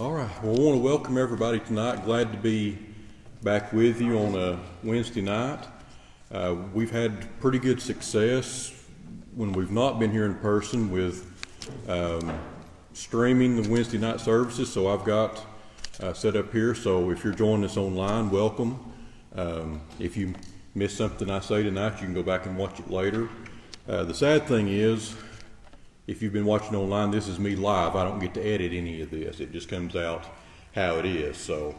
All right. Well, I want to welcome everybody tonight. Glad to be back with you on a Wednesday night. Uh, we've had pretty good success when we've not been here in person with um, streaming the Wednesday night services. So I've got uh, set up here. So if you're joining us online, welcome. Um, if you miss something I say tonight, you can go back and watch it later. Uh, the sad thing is, if you've been watching online, this is me live. I don't get to edit any of this. It just comes out how it is. So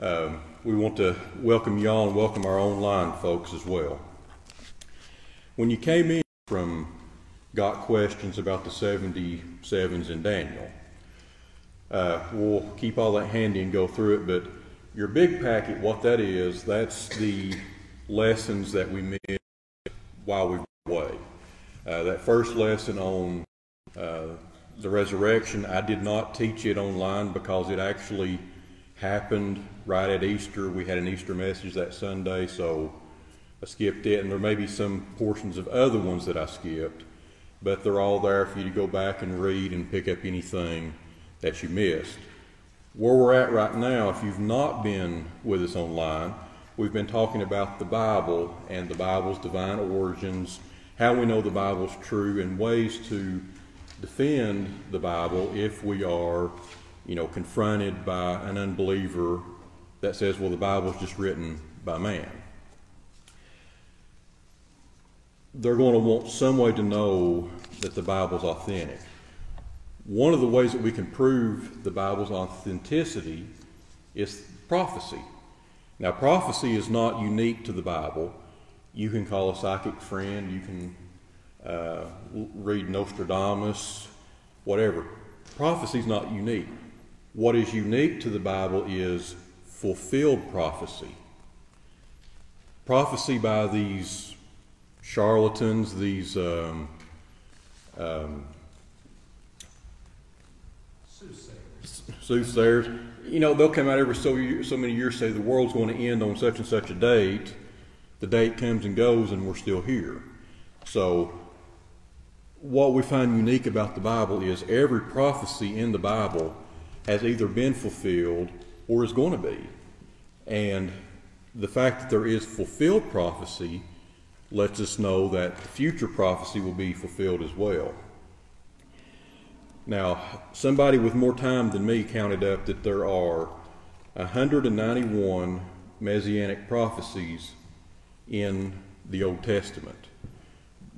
um, we want to welcome y'all and welcome our online folks as well. When you came in from got questions about the 77s in Daniel, uh, we'll keep all that handy and go through it. But your big packet, what that is, that's the lessons that we missed while we were away. Uh, that first lesson on uh, the resurrection, I did not teach it online because it actually happened right at Easter. We had an Easter message that Sunday, so I skipped it. And there may be some portions of other ones that I skipped, but they're all there for you to go back and read and pick up anything that you missed. Where we're at right now, if you've not been with us online, we've been talking about the Bible and the Bible's divine origins, how we know the Bible's true, and ways to defend the Bible if we are, you know, confronted by an unbeliever that says, well, the Bible's just written by man. They're going to want some way to know that the Bible's authentic. One of the ways that we can prove the Bible's authenticity is prophecy. Now, prophecy is not unique to the Bible. You can call a psychic friend, you can uh, read Nostradamus, whatever. Prophecy is not unique. What is unique to the Bible is fulfilled prophecy. Prophecy by these charlatans, these um, um, soothsayers. You know, they'll come out every so, so many years say the world's going to end on such and such a date. The date comes and goes, and we're still here. So what we find unique about the Bible is every prophecy in the Bible has either been fulfilled or is going to be. And the fact that there is fulfilled prophecy lets us know that future prophecy will be fulfilled as well. Now, somebody with more time than me counted up that there are 191 messianic prophecies in the Old Testament.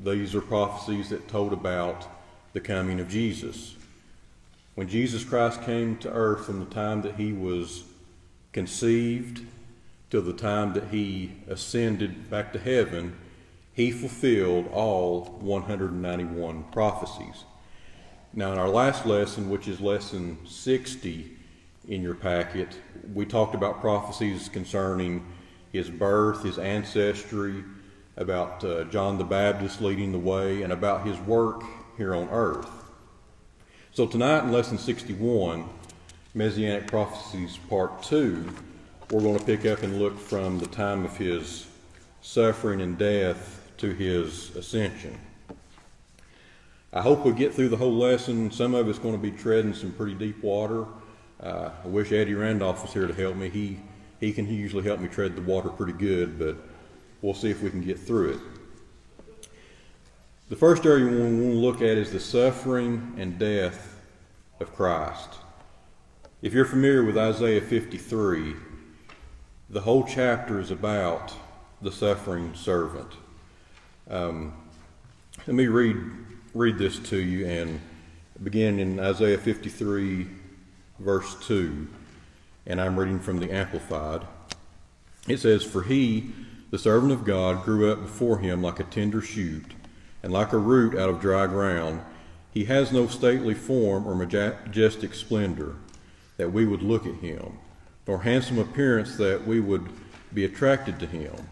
These are prophecies that told about the coming of Jesus. When Jesus Christ came to earth from the time that he was conceived till the time that he ascended back to heaven, he fulfilled all 191 prophecies. Now, in our last lesson, which is lesson 60 in your packet, we talked about prophecies concerning his birth, his ancestry, about uh, John the Baptist leading the way, and about his work here on earth. So, tonight in lesson 61, Messianic Prophecies Part 2, we're going to pick up and look from the time of his suffering and death to his ascension. I hope we get through the whole lesson. Some of it's going to be treading some pretty deep water. Uh, I wish Eddie Randolph was here to help me. He he can usually help me tread the water pretty good, but we'll see if we can get through it. The first area we want to look at is the suffering and death of Christ. If you're familiar with Isaiah 53, the whole chapter is about the suffering servant. Um, let me read read this to you and begin in Isaiah 53, verse 2, and I'm reading from the Amplified. It says, For he the servant of God grew up before him like a tender shoot, and like a root out of dry ground. He has no stately form or majestic splendor that we would look at him, nor handsome appearance that we would be attracted to him.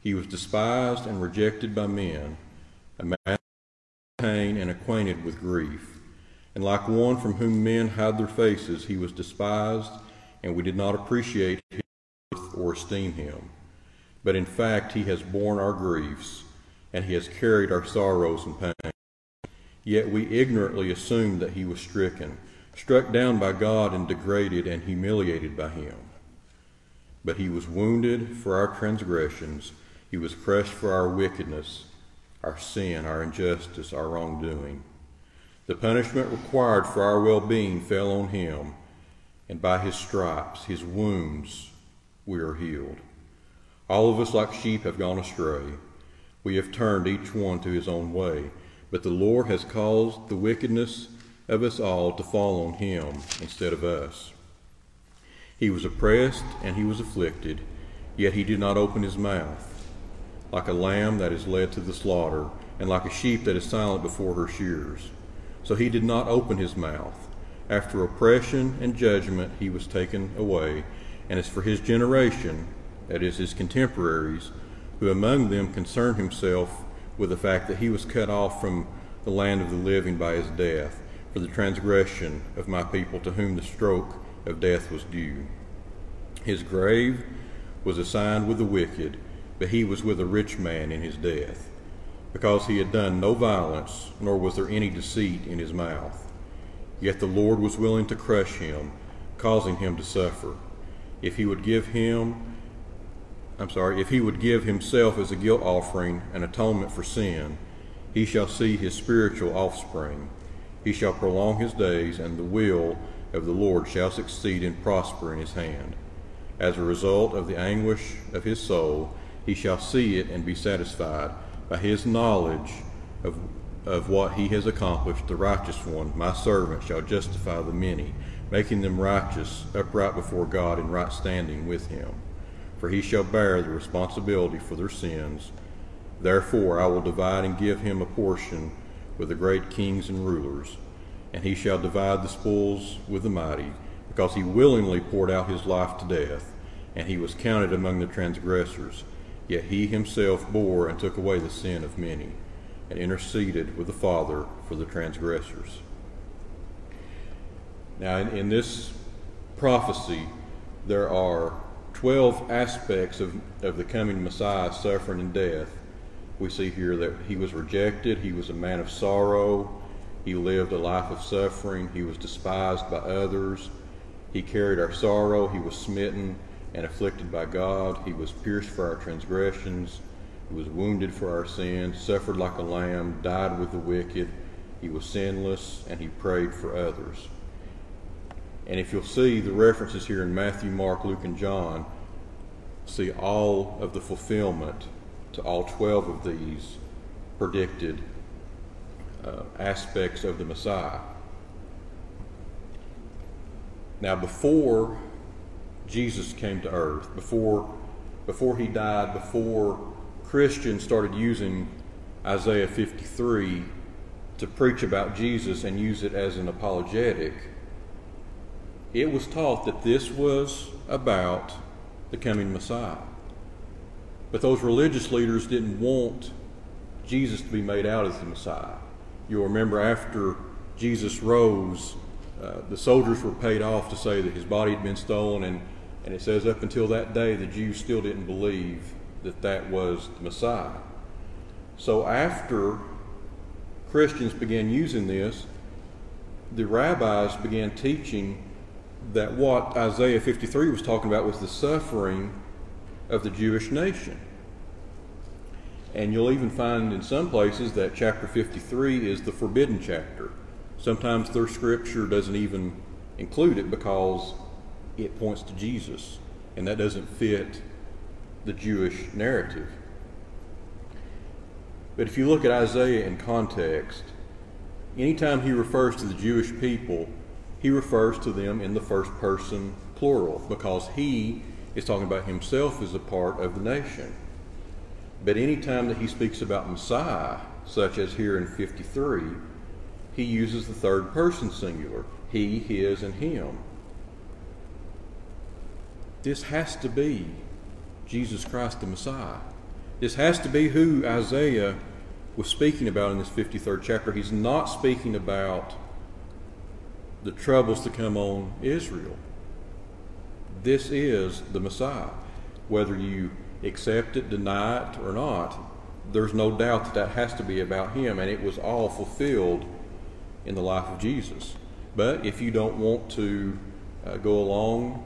He was despised and rejected by men, a man of pain and acquainted with grief. And like one from whom men hide their faces, he was despised, and we did not appreciate him or esteem him. But in fact, he has borne our griefs, and he has carried our sorrows and pain. Yet we ignorantly assumed that he was stricken, struck down by God and degraded and humiliated by him. But he was wounded for our transgressions, he was crushed for our wickedness, our sin, our injustice, our wrongdoing. The punishment required for our well being fell on him, and by his stripes, his wounds, we are healed. All of us, like sheep, have gone astray. We have turned each one to his own way, but the Lord has caused the wickedness of us all to fall on him instead of us. He was oppressed and he was afflicted, yet he did not open his mouth. Like a lamb that is led to the slaughter, and like a sheep that is silent before her shears. So he did not open his mouth. After oppression and judgment he was taken away. And as for his generation, that is, his contemporaries, who among them concerned himself with the fact that he was cut off from the land of the living by his death, for the transgression of my people to whom the stroke of death was due. His grave was assigned with the wicked, but he was with a rich man in his death, because he had done no violence, nor was there any deceit in his mouth. Yet the Lord was willing to crush him, causing him to suffer. If he would give him, I'm sorry, if he would give himself as a guilt offering, an atonement for sin, he shall see his spiritual offspring he shall prolong his days, and the will of the Lord shall succeed and prosper in his hand. As a result of the anguish of his soul, he shall see it and be satisfied. By his knowledge of, of what he has accomplished, the righteous one, my servant, shall justify the many, making them righteous, upright before God, in right standing with him. For he shall bear the responsibility for their sins. Therefore I will divide and give him a portion with the great kings and rulers, and he shall divide the spoils with the mighty, because he willingly poured out his life to death, and he was counted among the transgressors. Yet he himself bore and took away the sin of many, and interceded with the Father for the transgressors. Now, in, in this prophecy, there are 12 aspects of, of the coming Messiah suffering and death we see here that he was rejected, he was a man of sorrow, he lived a life of suffering, he was despised by others, he carried our sorrow, he was smitten and afflicted by God, he was pierced for our transgressions, he was wounded for our sins, suffered like a lamb, died with the wicked, he was sinless, and he prayed for others. And if you'll see the references here in Matthew, Mark, Luke, and John, see all of the fulfillment to all 12 of these predicted uh, aspects of the Messiah. Now, before Jesus came to earth, before, before he died, before Christians started using Isaiah 53 to preach about Jesus and use it as an apologetic, it was taught that this was about the coming Messiah. But those religious leaders didn't want Jesus to be made out as the Messiah. You'll remember after Jesus rose, uh, the soldiers were paid off to say that his body had been stolen, and, and it says up until that day, the Jews still didn't believe that that was the Messiah. So after Christians began using this, the rabbis began teaching that what Isaiah 53 was talking about was the suffering of the Jewish nation. And you'll even find in some places that chapter 53 is the forbidden chapter. Sometimes their scripture doesn't even include it because it points to Jesus, and that doesn't fit the Jewish narrative. But if you look at Isaiah in context, anytime he refers to the Jewish people, he refers to them in the first person plural because he is talking about himself as a part of the nation. But any time that he speaks about Messiah, such as here in 53, he uses the third person singular he, his, and him. This has to be Jesus Christ the Messiah. This has to be who Isaiah was speaking about in this 53rd chapter. He's not speaking about the troubles to come on Israel. This is the Messiah. Whether you accept it, deny it, or not, there's no doubt that that has to be about him, and it was all fulfilled in the life of Jesus. But if you don't want to uh, go along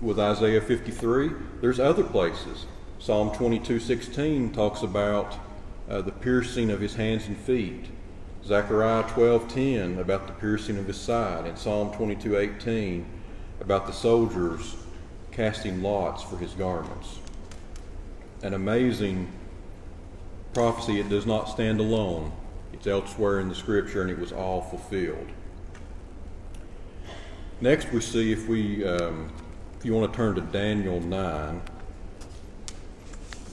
with Isaiah 53, there's other places. Psalm 22:16 talks about uh, the piercing of his hands and feet. Zechariah 12:10 about the piercing of his side, and Psalm 22:18 about the soldiers casting lots for his garments. An amazing prophecy. It does not stand alone. It's elsewhere in the scripture, and it was all fulfilled. Next, we see if we, um, if you want to turn to Daniel 9,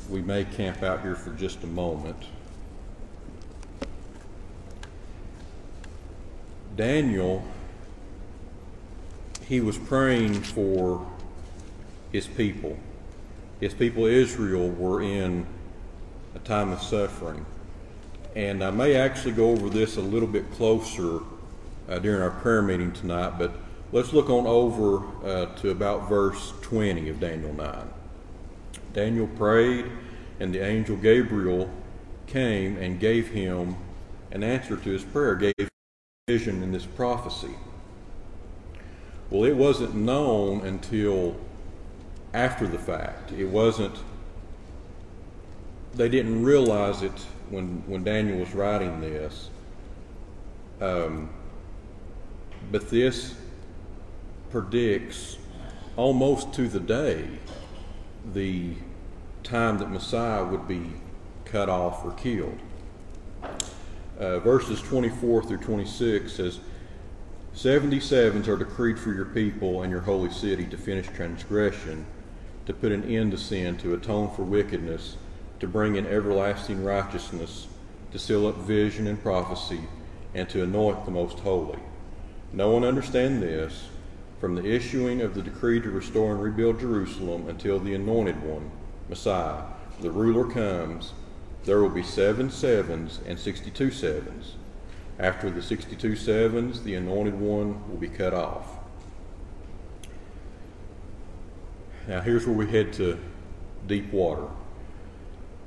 we may camp out here for just a moment. Daniel, he was praying for his people. His people Israel were in a time of suffering. And I may actually go over this a little bit closer uh, during our prayer meeting tonight, but let's look on over uh, to about verse 20 of Daniel 9. Daniel prayed, and the angel Gabriel came and gave him an answer to his prayer, gave vision in this prophecy. Well, it wasn't known until after the fact. It wasn't, they didn't realize it when, when Daniel was writing this. Um, but this predicts almost to the day the time that Messiah would be cut off or killed. Uh, verses 24 through 26 says, 77s are decreed for your people and your holy city to finish transgression, to put an end to sin, to atone for wickedness, to bring in everlasting righteousness, to seal up vision and prophecy, and to anoint the most holy. No one understand this from the issuing of the decree to restore and rebuild Jerusalem until the anointed one, Messiah, the ruler comes, there will be seven sevens and sixty-two sevens. After the sixty-two sevens, the anointed one will be cut off. Now, here's where we head to deep water.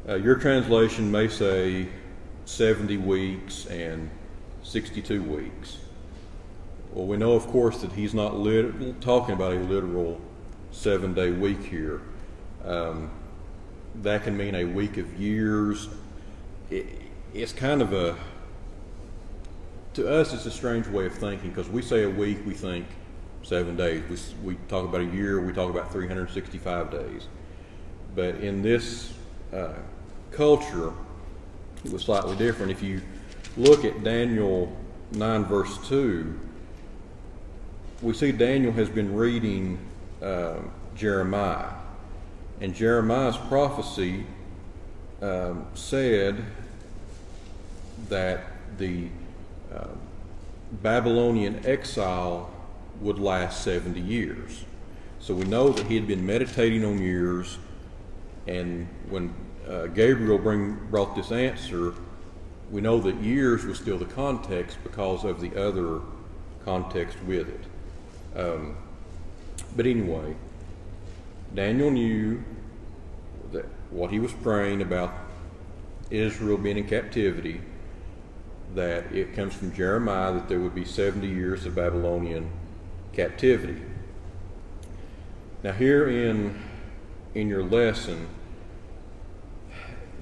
Uh, your translation may say 70 weeks and 62 weeks. Well, we know, of course, that he's not lit- talking about a literal seven day week here. Um, that can mean a week of years. It, it's kind of a, to us, it's a strange way of thinking because we say a week, we think seven days. We, we talk about a year, we talk about 365 days. But in this uh, culture, it was slightly different. If you look at Daniel 9, verse 2, we see Daniel has been reading uh, Jeremiah. And Jeremiah's prophecy um, said that the uh, Babylonian exile would last 70 years. So we know that he had been meditating on years, and when uh, Gabriel bring, brought this answer, we know that years was still the context because of the other context with it. Um, but anyway, Daniel knew that what he was praying about Israel being in captivity, that it comes from Jeremiah that there would be 70 years of Babylonian captivity. Now, here in, in your lesson,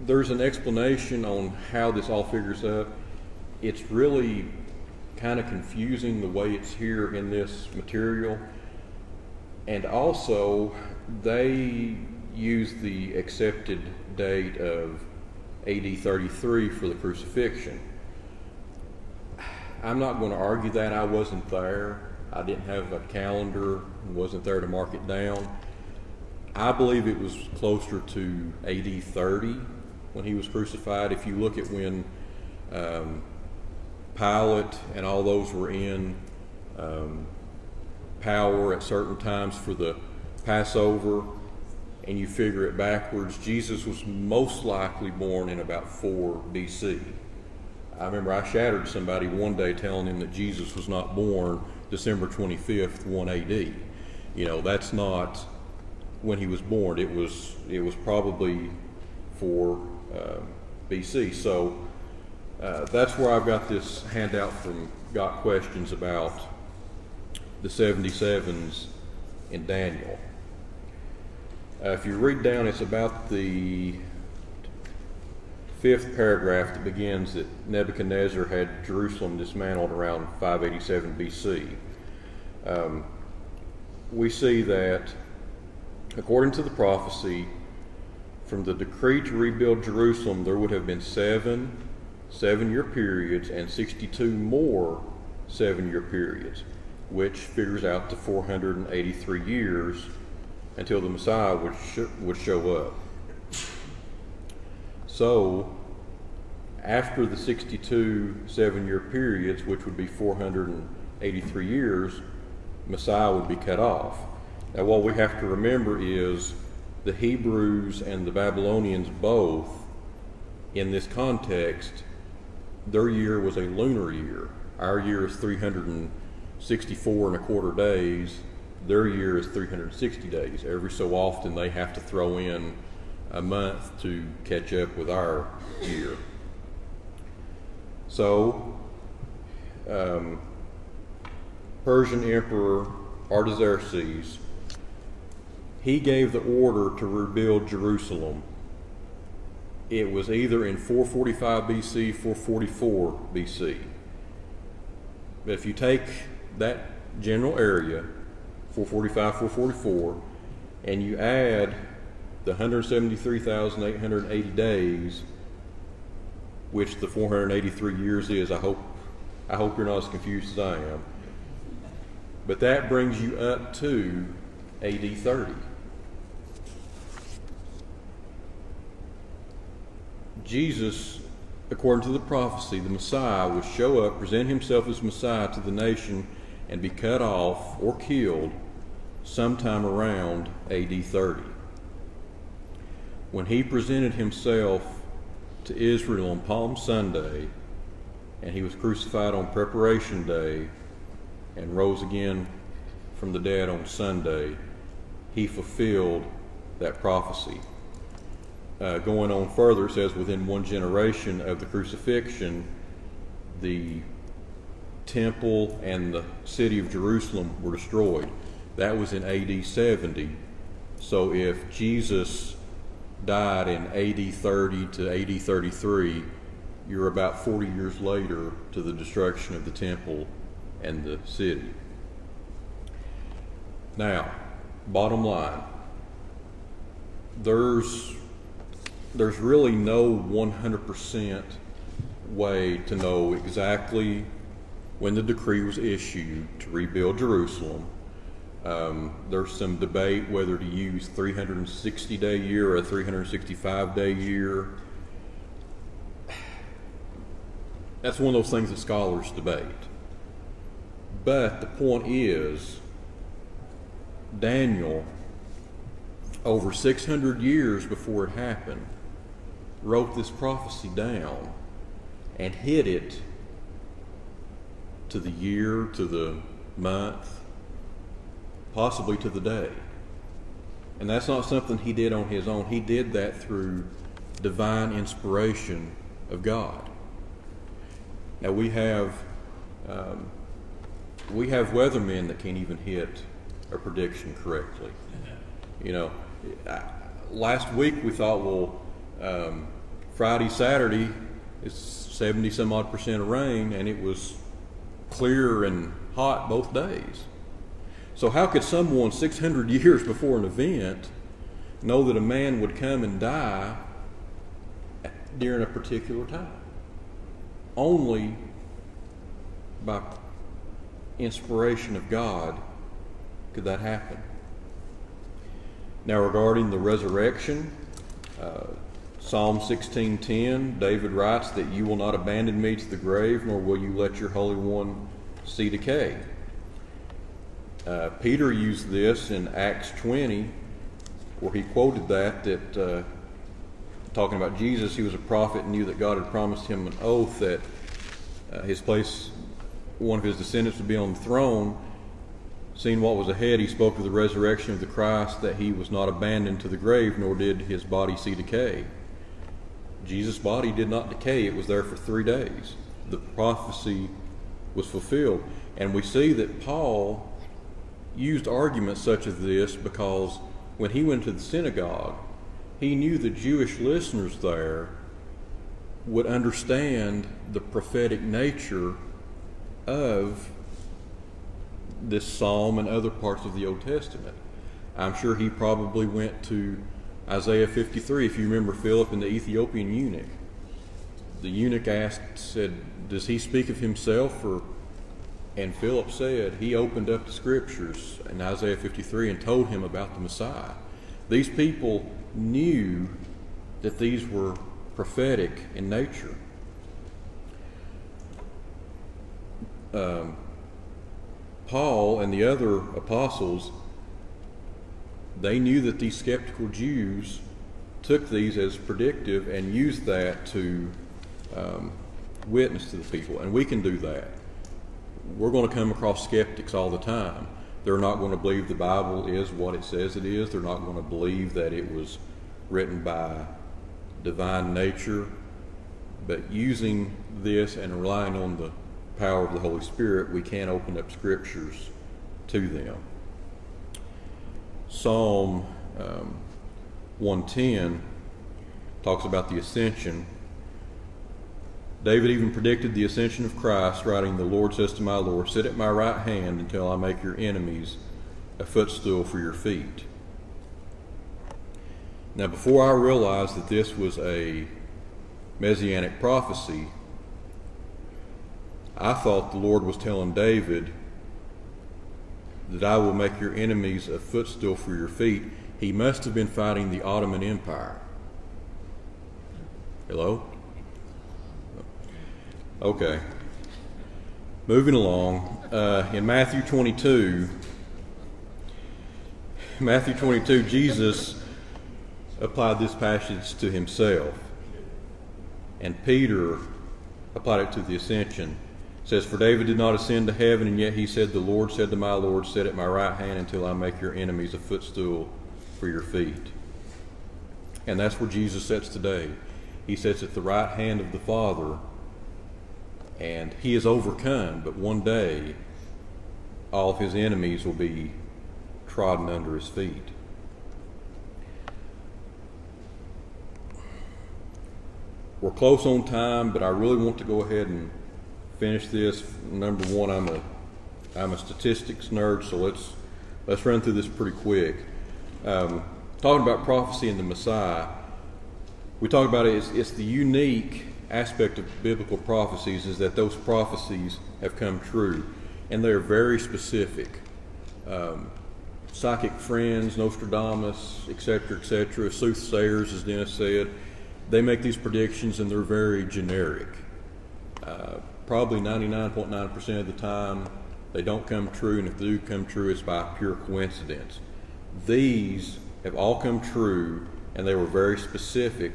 there's an explanation on how this all figures up. It's really kind of confusing the way it's here in this material. And also, they use the accepted date of AD 33 for the crucifixion. I'm not going to argue that. I wasn't there. I didn't have a calendar, wasn't there to mark it down. I believe it was closer to AD 30 when he was crucified. If you look at when um, Pilate and all those were in um, power at certain times for the Passover, and you figure it backwards, Jesus was most likely born in about 4 BC. I remember I shattered somebody one day telling him that Jesus was not born December 25th, 1 AD. You know, that's not when he was born. It was it was probably 4 uh, BC. So uh, that's where I've got this handout from got questions about the 77s in Daniel. Uh, if you read down, it's about the fifth paragraph that begins that Nebuchadnezzar had Jerusalem dismantled around 587 BC. Um, we see that, according to the prophecy, from the decree to rebuild Jerusalem, there would have been seven seven year periods and 62 more seven year periods, which figures out to 483 years until the Messiah would, sh- would show up. So, after the 62 seven year periods, which would be 483 years, Messiah would be cut off. Now, what we have to remember is the Hebrews and the Babylonians both, in this context, their year was a lunar year. Our year is 364 and a quarter days. Their year is 360 days. Every so often, they have to throw in a month to catch up with our year. So, um, Persian Emperor Artaxerxes, he gave the order to rebuild Jerusalem. It was either in 445 BC, 444 BC. But if you take that general area, 445, 444, and you add the 173,880 days, which the 483 years is. I hope, I hope you're not as confused as I am. But that brings you up to AD 30. Jesus, according to the prophecy, the Messiah would show up, present himself as Messiah to the nation, and be cut off or killed sometime around AD 30 when he presented himself to Israel on Palm Sunday and he was crucified on Preparation Day and rose again from the dead on Sunday, he fulfilled that prophecy. Uh, going on further, it says within one generation of the crucifixion, the temple and the city of Jerusalem were destroyed. That was in AD 70. So if Jesus died in AD 30 to AD 33, you're about 40 years later to the destruction of the temple and the city. Now, bottom line, there's there's really no 100% way to know exactly when the decree was issued to rebuild Jerusalem um, there's some debate whether to use 360 day year or a 365 day year. That's one of those things that scholars debate. But the point is, Daniel, over 600 years before it happened, wrote this prophecy down and hid it to the year, to the month, possibly to the day. And that's not something he did on his own. He did that through divine inspiration of God. Now we have um, we have weathermen that can't even hit a prediction correctly. You know, last week we thought, well, um, Friday, Saturday, it's 70 some odd percent of rain, and it was clear and hot both days. So, how could someone 600 years before an event know that a man would come and die during a particular time? Only by inspiration of God could that happen. Now, regarding the resurrection, uh, Psalm 16:10, David writes that you will not abandon me to the grave, nor will you let your Holy One see decay. Uh, Peter used this in Acts 20, where he quoted that, that uh, talking about Jesus, he was a prophet and knew that God had promised him an oath that uh, his place, one of his descendants would be on the throne. Seeing what was ahead, he spoke of the resurrection of the Christ, that he was not abandoned to the grave, nor did his body see decay. Jesus' body did not decay, it was there for three days. The prophecy was fulfilled. And we see that Paul used arguments such as this because when he went to the synagogue, he knew the Jewish listeners there would understand the prophetic nature of this psalm and other parts of the Old Testament. I'm sure he probably went to Isaiah 53, if you remember Philip and the Ethiopian eunuch. The eunuch asked, said, Does he speak of himself? Or, and Philip said, He opened up the scriptures in Isaiah 53 and told him about the Messiah. These people knew that these were prophetic in nature. Um, Paul and the other apostles, they knew that these skeptical Jews took these as predictive and used that to um, witness to the people. And we can do that. We're going to come across skeptics all the time. They're not going to believe the Bible is what it says it is. They're not going to believe that it was written by divine nature, but using this and relying on the power of the Holy Spirit, we can open up scriptures to them. Psalm um, 110 talks about the ascension. David even predicted the ascension of Christ, writing, The Lord says to my Lord, Sit at my right hand until I make your enemies a footstool for your feet. Now, before I realized that this was a messianic prophecy, I thought the Lord was telling David that I will make your enemies a footstool for your feet. He must have been fighting the Ottoman Empire. Hello? Okay. Moving along, uh, in Matthew 22, Matthew 22, Jesus applied this passage to himself. And Peter applied it to the ascension. It says, For David did not ascend to heaven, and yet he said, The Lord said to my Lord, Sit at my right hand until I make your enemies a footstool for your feet. And that's where Jesus sits today. He sits at the right hand of the Father, and he is overcome, but one day all of his enemies will be trodden under his feet. We're close on time, but I really want to go ahead and finish this. Number one, I'm a I'm a statistics nerd, so let's let's run through this pretty quick. Um, talking about prophecy and the Messiah, we talk about it. It's, it's the unique aspect of biblical prophecies is that those prophecies have come true, and they are very specific. Um, psychic friends, Nostradamus, etc., etc., soothsayers, as Dennis said they make these predictions and they're very generic. Uh, probably 99.9% of the time, they don't come true, and if they do come true, it's by pure coincidence. These have all come true, and they were very specific,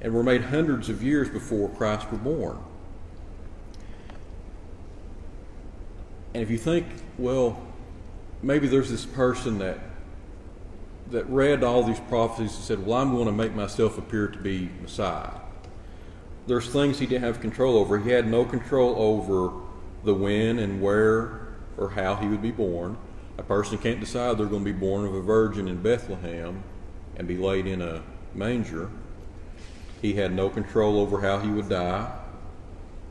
and were made hundreds of years before Christ was born. And if you think, well, maybe there's this person that that read all these prophecies and said, Well, I'm going to make myself appear to be Messiah. There's things he didn't have control over. He had no control over the when and where or how he would be born. A person can't decide they're going to be born of a virgin in Bethlehem and be laid in a manger. He had no control over how he would die.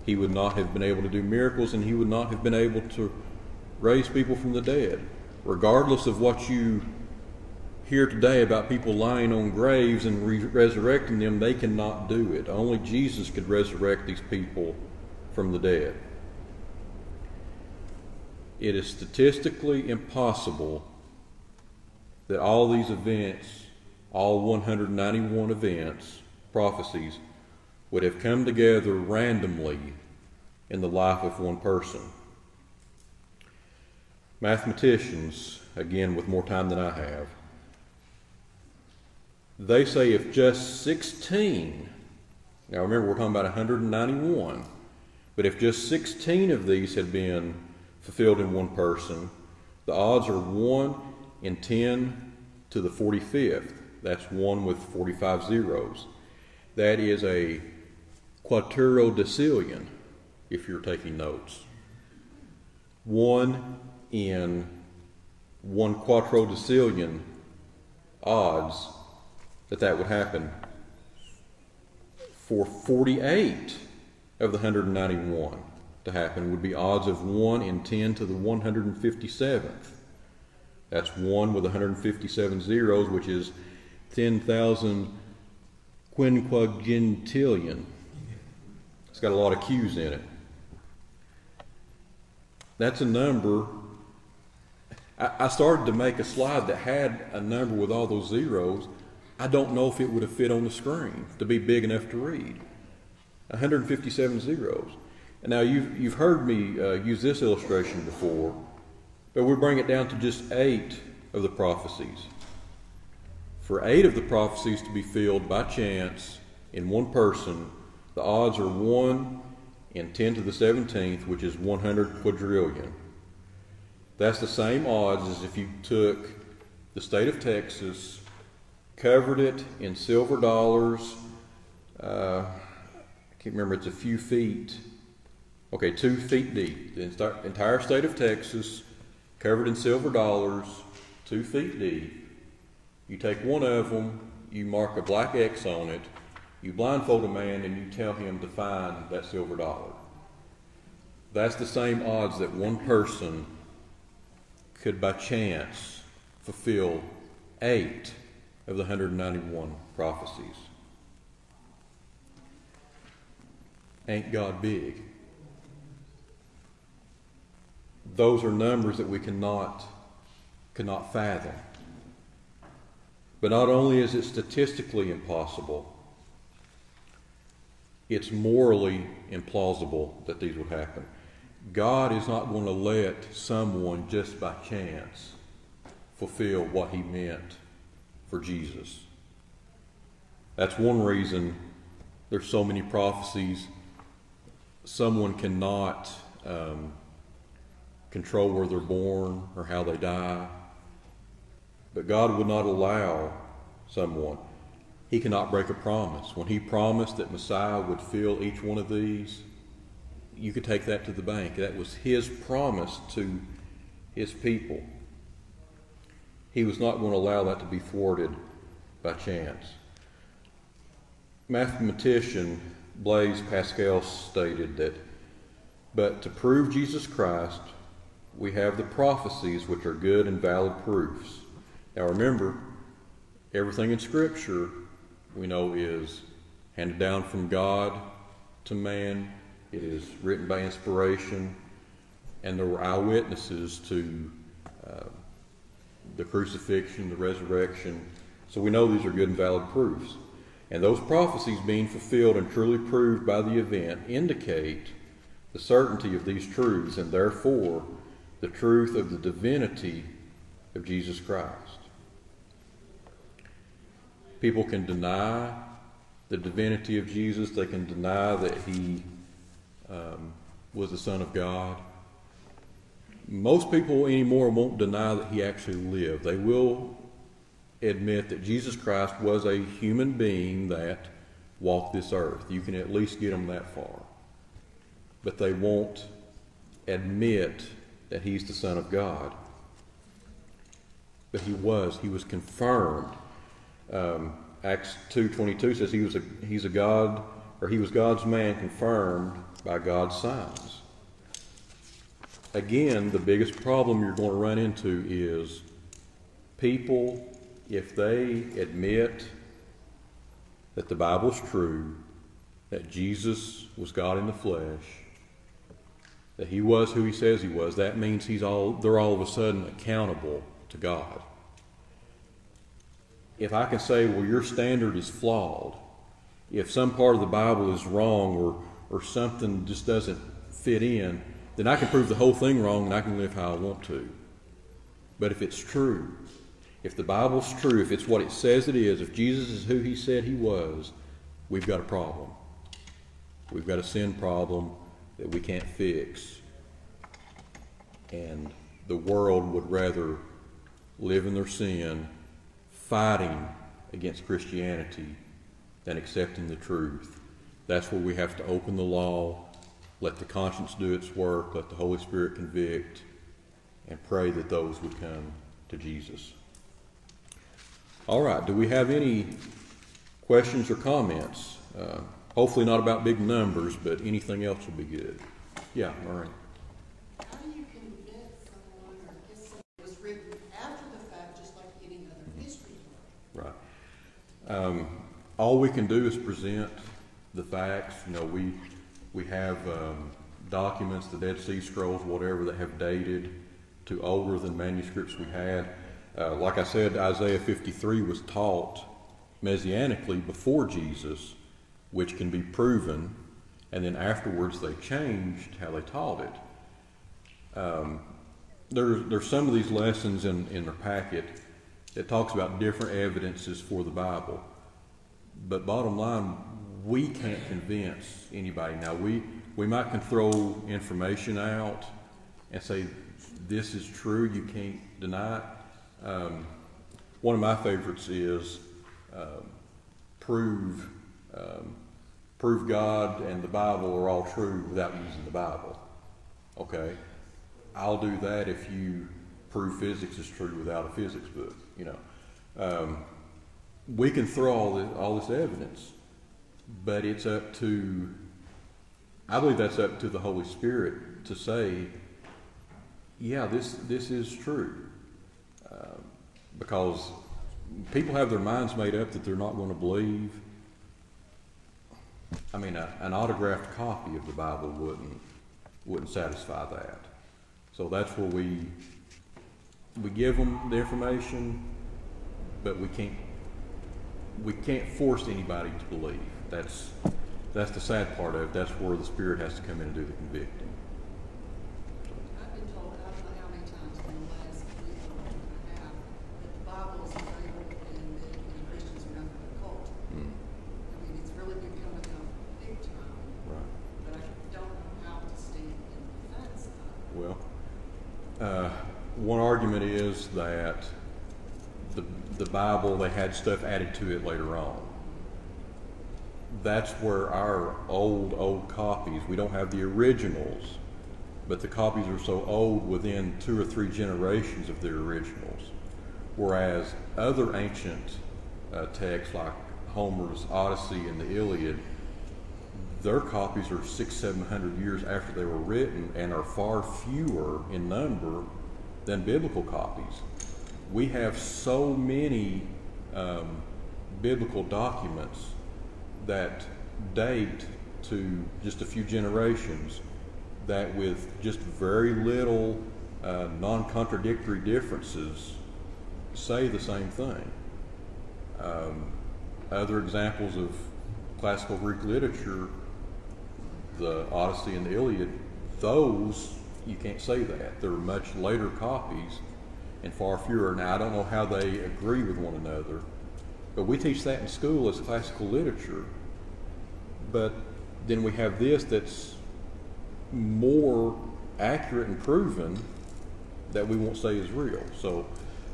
He would not have been able to do miracles, and he would not have been able to raise people from the dead. Regardless of what you hear today about people lying on graves and re- resurrecting them, they cannot do it. Only Jesus could resurrect these people from the dead. It is statistically impossible that all these events, all 191 events, prophecies, would have come together randomly in the life of one person. Mathematicians, again with more time than I have, they say if just 16, now remember we're talking about 191, but if just 16 of these had been fulfilled in one person, the odds are 1 in 10 to the 45th. That's 1 with 45 zeros. That is a quadrillion, if you're taking notes. one in one quattrodecillion odds that that would happen for 48 of the 191 to happen would be odds of 1 in 10 to the 157th. That's 1 with 157 zeros, which is 10,000 quinquagintillion. It's got a lot of Q's in it. That's a number. I, started to make a slide that had a number with all those zeros. I don't know if it would have fit on the screen to be big enough to read. 157 zeros. And now you've, you've heard me uh, use this illustration before, but we bring it down to just eight of the prophecies. For eight of the prophecies to be filled by chance in one person, the odds are 1 in 10 to the 17th, which is 100 quadrillion. That's the same odds as if you took the state of Texas, covered it in silver dollars. Uh, I can't remember, it's a few feet. Okay, two feet deep. The entire state of Texas, covered in silver dollars, two feet deep. You take one of them, you mark a black X on it, you blindfold a man and you tell him to find that silver dollar. That's the same odds that one person could by chance fulfill eight of the 191 prophecies. Ain't God big? Those are numbers that we cannot, cannot fathom. But not only is it statistically impossible, it's morally implausible that these would happen. God is not going to let someone just by chance fulfill what he meant for Jesus. That's one reason there's so many prophecies. Someone cannot um, control where they're born or how they die. But God would not allow someone he cannot break a promise. When he promised that Messiah would fill each one of these, you could take that to the bank. That was his promise to his people. He was not going to allow that to be thwarted by chance. Mathematician Blaise Pascal stated that, but to prove Jesus Christ, we have the prophecies which are good and valid proofs. Now remember, everything in Scripture we know is handed down from God to man. It is written by inspiration, and there were eyewitnesses to uh, the crucifixion, the resurrection. So we know these are good and valid proofs. And those prophecies being fulfilled and truly proved by the event indicate the certainty of these truths and therefore the truth of the divinity of Jesus Christ. People can deny the divinity of Jesus, they can deny that he um, was the Son of God. Most people anymore won't deny that he actually lived. They will admit that Jesus Christ was a human being that walked this earth. You can at least get them that far. But they won't admit that he's the Son of God. But he was. He was confirmed um, Acts 2.22 says he was a, he's a God, or he was God's man confirmed by God's signs. Again, the biggest problem you're going to run into is people, if they admit that the Bible's true, that Jesus was God in the flesh, that he was who he says he was, that means he's all they're all of a sudden accountable to God if I can say, well, your standard is flawed, if some part of the Bible is wrong or, or something just doesn't fit in, then I can prove the whole thing wrong and I can live how I want to. But if it's true, if the Bible's true, if it's what it says it is, if Jesus is who he said he was, we've got a problem. We've got a sin problem that we can't fix. And the world would rather live in their sin fighting against Christianity than accepting the truth. That's where we have to open the law let the conscience do its work, let the Holy Spirit convict, and pray that those would come to Jesus. All right, do we have any questions or comments? Uh, hopefully, not about big numbers, but anything else would be good. Yeah, Murray. How do you convince someone or get someone it was written after the fact, just like any other history book? Right. Um, all we can do is present the facts. You know, we we have um, documents, the Dead Sea Scrolls, whatever, that have dated to older than manuscripts we had. Uh, like I said, Isaiah 53 was taught messianically before Jesus, which can be proven, and then afterwards they changed how they taught it. Um, there's, there's some of these lessons in, in their packet that talks about different evidences for the Bible. But bottom line, we can't convince anybody. Now, we, we might can throw information out and say, this is true, you can't deny it. Um, one of my favorites is um, prove, um, prove God and the Bible are all true without using the Bible. Okay? I'll do that if you prove physics is true without a physics book, you know. Um, we can throw all this, all this evidence, but it's up to, I believe that's up to the Holy Spirit to say, yeah, this, this is true. Um, because people have their minds made up that they're not going to believe. I mean, a, an autographed copy of the Bible wouldn't wouldn't satisfy that. So that's where we we give them the information, but we can't we can't force anybody to believe. That's that's the sad part of it. That's where the Spirit has to come in and do the convicting. I've been told, I don't know how many times in the last week or week and a half, that the Bible is very old and that and Christians are under the cult. Mm, I mean, it's really been coming up big time, right. but I don't know how to stand in defense of it. Well, uh, one argument is that the, the Bible, they had stuff added to it later on. That's where our old, old copies, we don't have the originals, but the copies are so old within two or three generations of their originals. Whereas other ancient uh, texts like Homer's Odyssey and the Iliad, their copies are six, seven hundred years after they were written and are far fewer in number than biblical copies. We have so many um, biblical documents that date to just a few generations that with just very little uh, non-contradictory differences say the same thing. Um, other examples of classical Greek literature, the Odyssey and the Iliad, those you can't say that. They're much later copies and far fewer. Now I don't know how they agree with one another, but we teach that in school as classical literature. But then we have this that's more accurate and proven that we won't say is real. So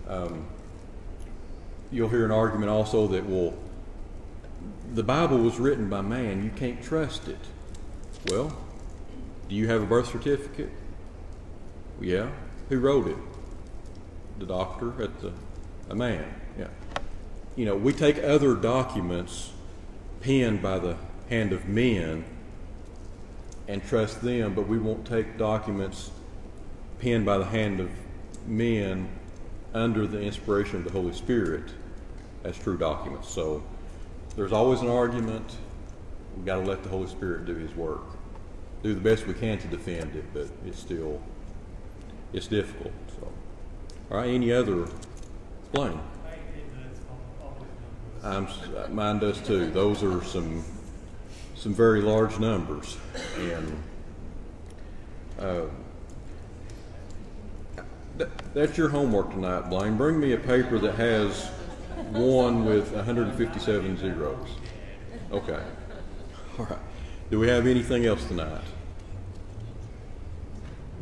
um, you'll hear an argument also that, well, the Bible was written by man, you can't trust it. Well, do you have a birth certificate? Yeah. Who wrote it? The doctor at the a man. Yeah. You know, we take other documents penned by the hand of men and trust them, but we won't take documents penned by the hand of men under the inspiration of the Holy Spirit as true documents. So there's always an argument. We've got to let the Holy Spirit do His work. Do the best we can to defend it, but it's still it's difficult. So, all right. Any other? Blaine. I'm, mine does too. Those are some some very large numbers, and uh, that, that's your homework tonight, Blaine. Bring me a paper that has one with 157 zeros. Okay. All right. Do we have anything else tonight?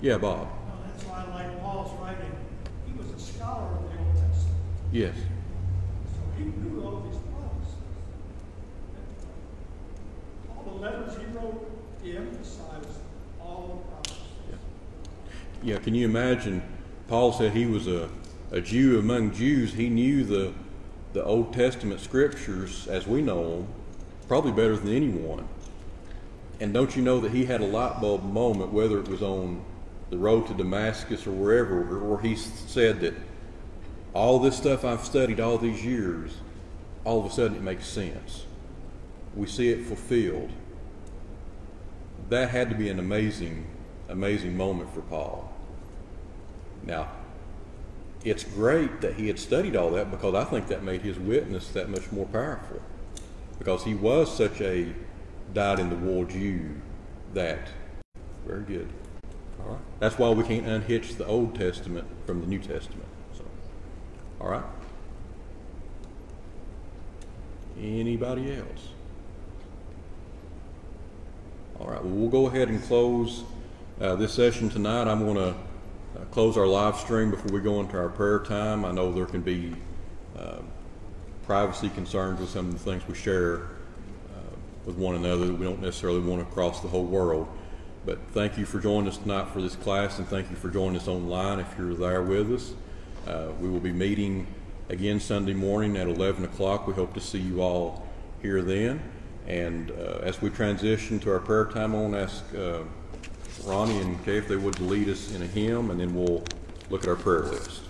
Yeah, Bob. Well, that's why I like Paul's writing. He was a scholar of the Old Testament, Yes. so he knew all these promises. All the letters he wrote, he emphasized all the promises. Yeah, yeah, can you imagine? Paul said he was a, a Jew among Jews. He knew the, the Old Testament scriptures as we know them probably better than anyone. And don't you know that he had a light bulb moment, whether it was on the road to Damascus or wherever, where he said that all this stuff I've studied all these years, all of a sudden it makes sense. We see it fulfilled. That had to be an amazing, amazing moment for Paul. Now, it's great that he had studied all that because I think that made his witness that much more powerful. Because he was such a dyed in the wool Jew that, very good. All right. That's why we can't unhitch the Old Testament from the New Testament. All right. Anybody else? All right, well, we'll go ahead and close uh, this session tonight. I'm going to uh, close our live stream before we go into our prayer time. I know there can be uh, privacy concerns with some of the things we share uh, with one another that we don't necessarily want across the whole world. But thank you for joining us tonight for this class, and thank you for joining us online if you're there with us. Uh, we will be meeting again Sunday morning at 11 o'clock. We hope to see you all here then. And uh, as we transition to our prayer time, I want to ask uh, Ronnie and Kay if they would lead us in a hymn, and then we'll look at our prayer list.